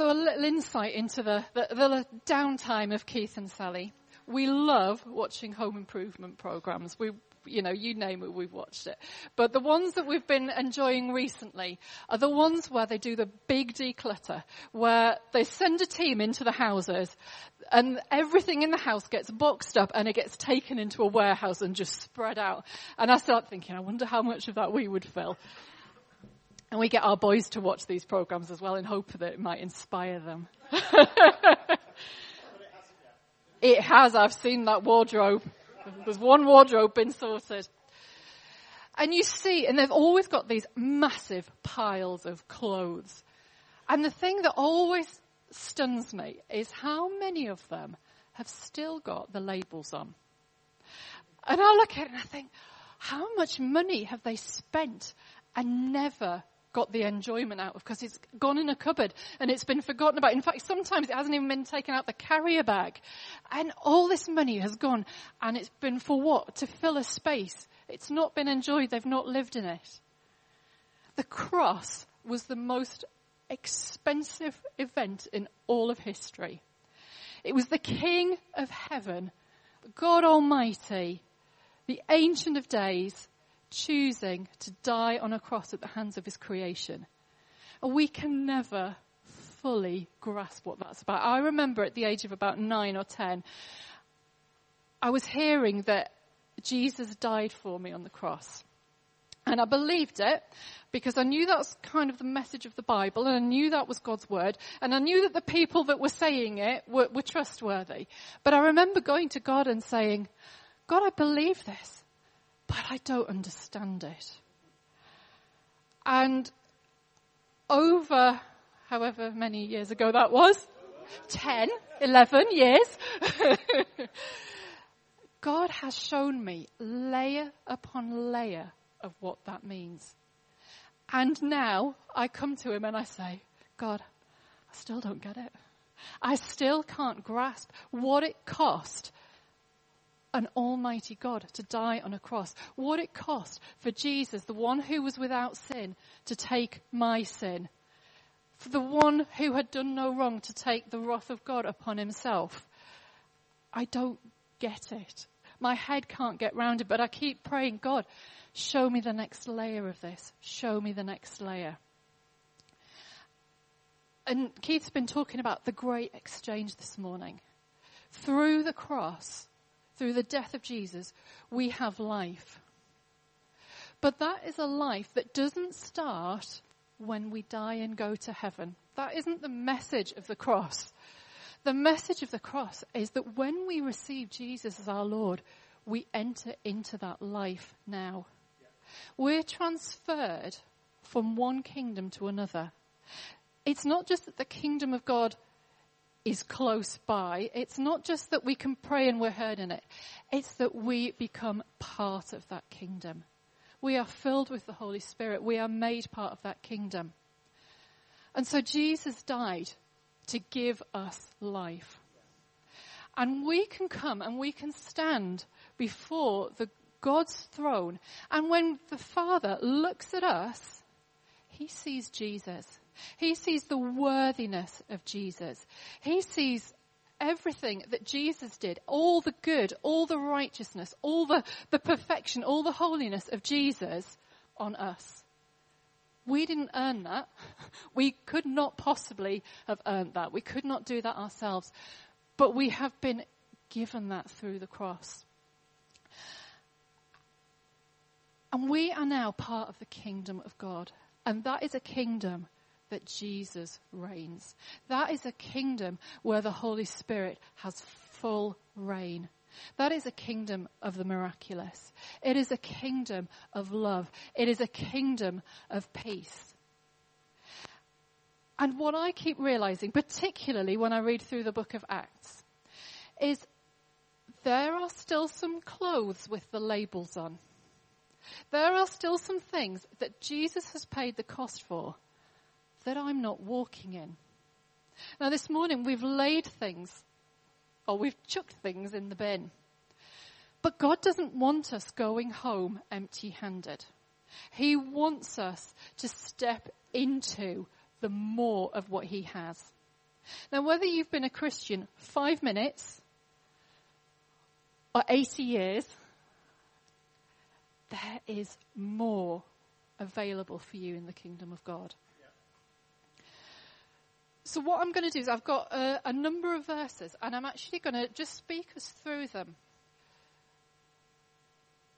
So a little insight into the, the, the downtime of Keith and Sally. We love watching home improvement programs. We, you know, you name it, we've watched it. But the ones that we've been enjoying recently are the ones where they do the big declutter, where they send a team into the houses and everything in the house gets boxed up and it gets taken into a warehouse and just spread out. And I start thinking, I wonder how much of that we would fill. And we get our boys to watch these programs as well in hope that it might inspire them. it has. I've seen that wardrobe. There's one wardrobe been sorted. And you see, and they've always got these massive piles of clothes. And the thing that always stuns me is how many of them have still got the labels on. And I look at it and I think, how much money have they spent and never got the enjoyment out of because it's gone in a cupboard and it's been forgotten about. In fact, sometimes it hasn't even been taken out the carrier bag. And all this money has gone and it's been for what? To fill a space. It's not been enjoyed. They've not lived in it. The cross was the most expensive event in all of history. It was the King of heaven, God Almighty, the Ancient of Days, choosing to die on a cross at the hands of his creation. And we can never fully grasp what that's about. I remember at the age of about nine or ten, I was hearing that Jesus died for me on the cross. And I believed it because I knew that's kind of the message of the Bible and I knew that was God's word and I knew that the people that were saying it were, were trustworthy. But I remember going to God and saying, God, I believe this but I don't understand it. And over however many years ago that was, 10, 11 years, God has shown me layer upon layer of what that means. And now I come to him and I say, God, I still don't get it. I still can't grasp what it cost an almighty God to die on a cross. What it cost for Jesus, the one who was without sin, to take my sin. For the one who had done no wrong to take the wrath of God upon himself. I don't get it. My head can't get round it, but I keep praying, God, show me the next layer of this. Show me the next layer. And Keith's been talking about the great exchange this morning. Through the cross, through the death of Jesus, we have life. But that is a life that doesn't start when we die and go to heaven. That isn't the message of the cross. The message of the cross is that when we receive Jesus as our Lord, we enter into that life now. We're transferred from one kingdom to another. It's not just that the kingdom of God is close by. It's not just that we can pray and we're heard in it. It's that we become part of that kingdom. We are filled with the Holy Spirit. We are made part of that kingdom. And so Jesus died to give us life. And we can come and we can stand before the God's throne. And when the Father looks at us, he sees Jesus. He sees the worthiness of Jesus. He sees everything that Jesus did, all the good, all the righteousness, all the, the perfection, all the holiness of Jesus on us. We didn't earn that. We could not possibly have earned that. We could not do that ourselves. But we have been given that through the cross. And we are now part of the kingdom of God. And that is a kingdom that Jesus reigns. That is a kingdom where the Holy Spirit has full reign. That is a kingdom of the miraculous. It is a kingdom of love. It is a kingdom of peace. And what I keep realizing, particularly when I read through the book of Acts, is there are still some clothes with the labels on. There are still some things that Jesus has paid the cost for that I'm not walking in. Now this morning we've laid things, or we've chucked things in the bin. But God doesn't want us going home empty handed. He wants us to step into the more of what He has. Now, whether you've been a Christian five minutes or 80 years, there is more available for you in the kingdom of God. So what I'm going to do is I've got a, a number of verses and I'm actually going to just speak us through them.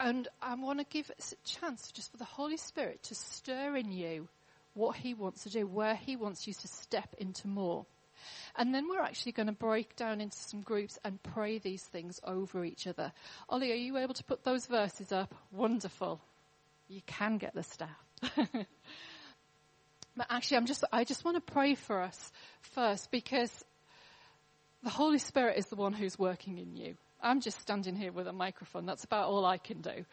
And I want to give us a chance just for the Holy Spirit to stir in you what He wants to do, where He wants you to step into more. And then we're actually going to break down into some groups and pray these things over each other. Ollie, are you able to put those verses up? Wonderful. You can get the staff. but actually, I'm just, I just want to pray for us first because the Holy Spirit is the one who's working in you. I'm just standing here with a microphone. That's about all I can do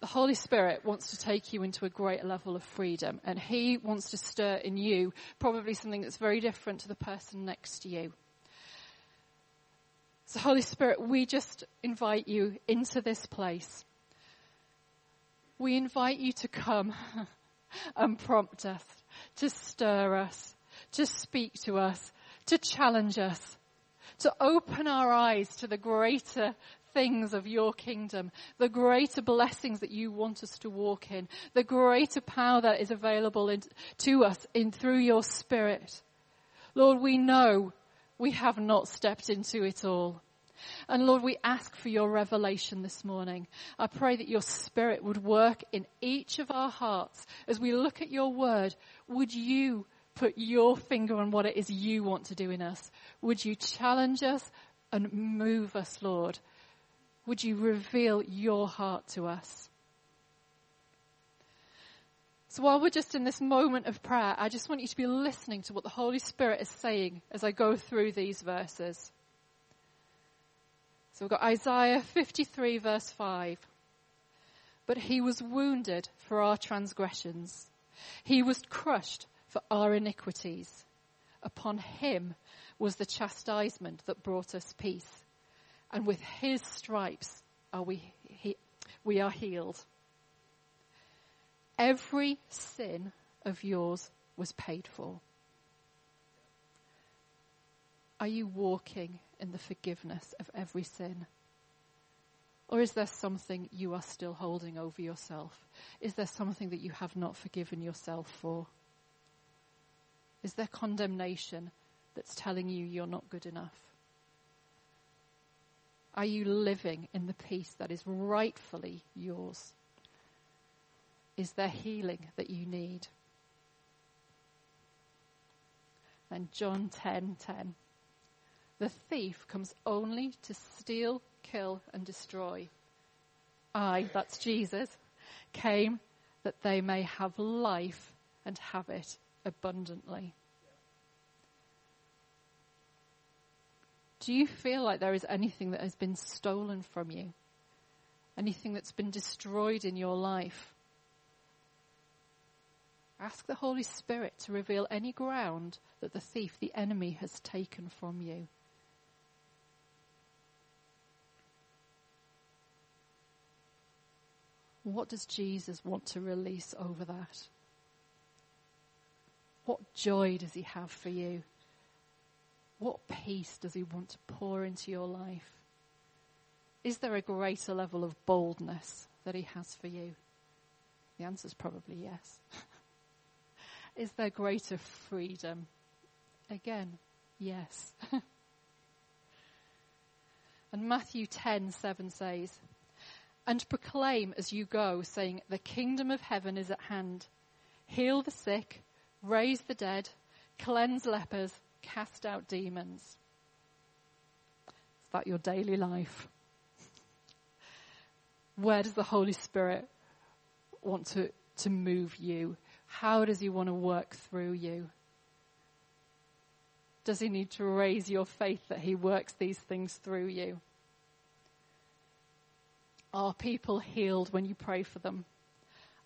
the Holy Spirit wants to take you into a greater level of freedom and He wants to stir in you probably something that's very different to the person next to you. So Holy Spirit, we just invite you into this place. We invite you to come and prompt us, to stir us, to speak to us, to challenge us, to open our eyes to the greater things of your kingdom, the greater blessings that you want us to walk in, the greater power that is available in, to us in through your spirit. Lord, we know we have not stepped into it all. And Lord, we ask for your revelation this morning. I pray that your spirit would work in each of our hearts as we look at your word. Would you put your finger on what it is you want to do in us? Would you challenge us and move us, Lord? Would you reveal your heart to us? So while we're just in this moment of prayer, I just want you to be listening to what the Holy Spirit is saying as I go through these verses. So we've got Isaiah 53 verse 5. But he was wounded for our transgressions. He was crushed for our iniquities. Upon him was the chastisement that brought us peace and with his stripes are we, he, we are healed. Every sin of yours was paid for. Are you walking in the forgiveness of every sin? Or is there something you are still holding over yourself? Is there something that you have not forgiven yourself for? Is there condemnation that's telling you you're not good enough? Are you living in the peace that is rightfully yours? Is there healing that you need? And John 10:10 10, The thief comes only to steal, kill and destroy. I, that's Jesus, came that they may have life and have it abundantly. Do you feel like there is anything that has been stolen from you? Anything that's been destroyed in your life? Ask the Holy Spirit to reveal any ground that the thief, the enemy, has taken from you. What does Jesus want to release over that? What joy does he have for you? What peace does he want to pour into your life? Is there a greater level of boldness that he has for you? The answer is probably yes. is there greater freedom? Again, yes. and Matthew 10:7 says, "And proclaim as you go, saying, the kingdom of heaven is at hand. Heal the sick, raise the dead, cleanse lepers, cast out demons. Is that your daily life? Where does the Holy Spirit want to, to move you? How does he want to work through you? Does he need to raise your faith that he works these things through you? Are people healed when you pray for them?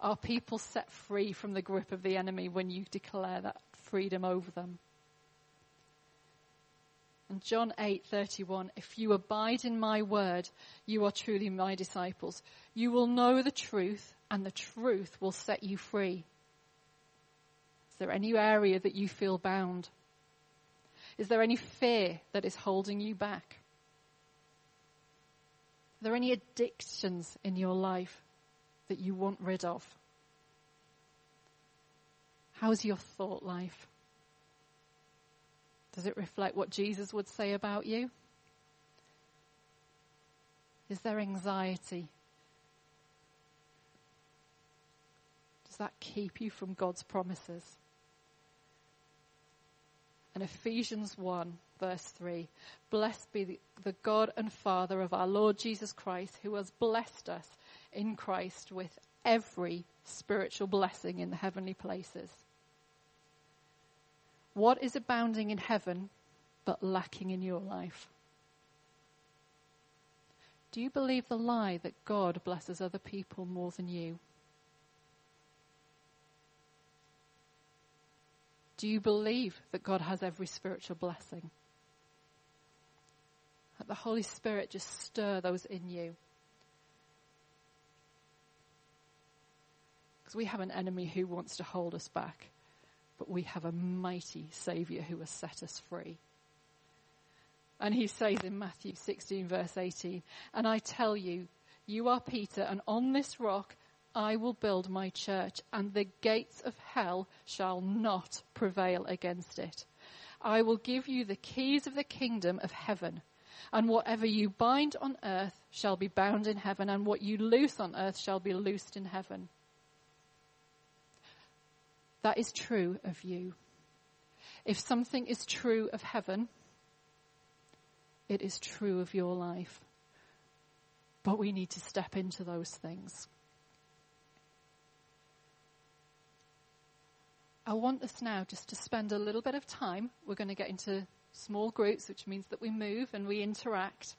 Are people set free from the grip of the enemy when you declare that freedom over them? And John 8:31, if you abide in my word, you are truly my disciples. You will know the truth and the truth will set you free. Is there any area that you feel bound? Is there any fear that is holding you back? Are there any addictions in your life that you want rid of? How's your thought life? Does it reflect what Jesus would say about you? Is there anxiety? Does that keep you from God's promises? And Ephesians 1 verse 3. Blessed be the, the God and Father of our Lord Jesus Christ, who has blessed us in Christ with every spiritual blessing in the heavenly places. What is abounding in heaven but lacking in your life? Do you believe the lie that God blesses other people more than you? Do you believe that God has every spiritual blessing? Let the Holy Spirit just stir those in you. Because we have an enemy who wants to hold us back, but we have a mighty Saviour who has set us free. And he says in Matthew 16 verse 18, and I tell you, you are Peter, and on this rock I will build my church, and the gates of hell shall not prevail against it. I will give you the keys of the kingdom of heaven. And whatever you bind on earth shall be bound in heaven, and what you loose on earth shall be loosed in heaven. That is true of you. If something is true of heaven, it is true of your life. But we need to step into those things. I want us now just to spend a little bit of time. We're going to get into small groups, which means that we move and we interact.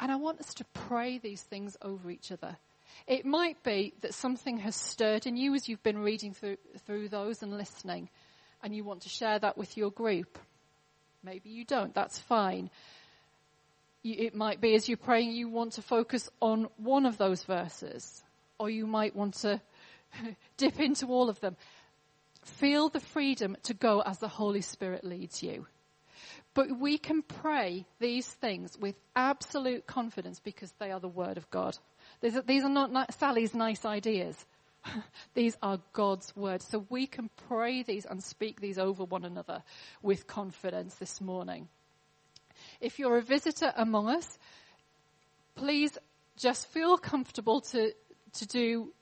And I want us to pray these things over each other. It might be that something has stirred in you as you've been reading through, through those and listening, and you want to share that with your group. Maybe you don't, that's fine. It might be as you're praying, you want to focus on one of those verses, or you might want to dip into all of them. Feel the freedom to go as the Holy Spirit leads you. But we can pray these things with absolute confidence because they are the Word of God. These are, not Sally's nice ideas. these are God's words. So we can pray these and speak these over one another with confidence this morning. If you're a visitor among us, please just feel comfortable to, to do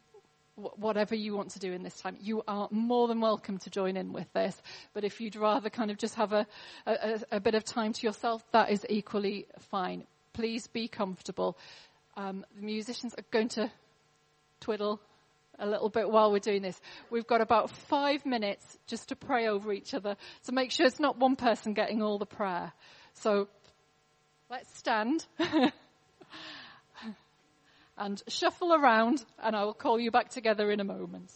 whatever you want to do in this time. You are more than welcome to join in with this. But if you'd rather kind of just have a, a, a bit of time to yourself, that is equally fine. Please be comfortable. Um, the musicians are going to twiddle a little bit while we're doing this. We've got about five minutes just to pray over each other to make sure it's not one person getting all the prayer. So let's stand. and shuffle around and I will call you back together in a moment.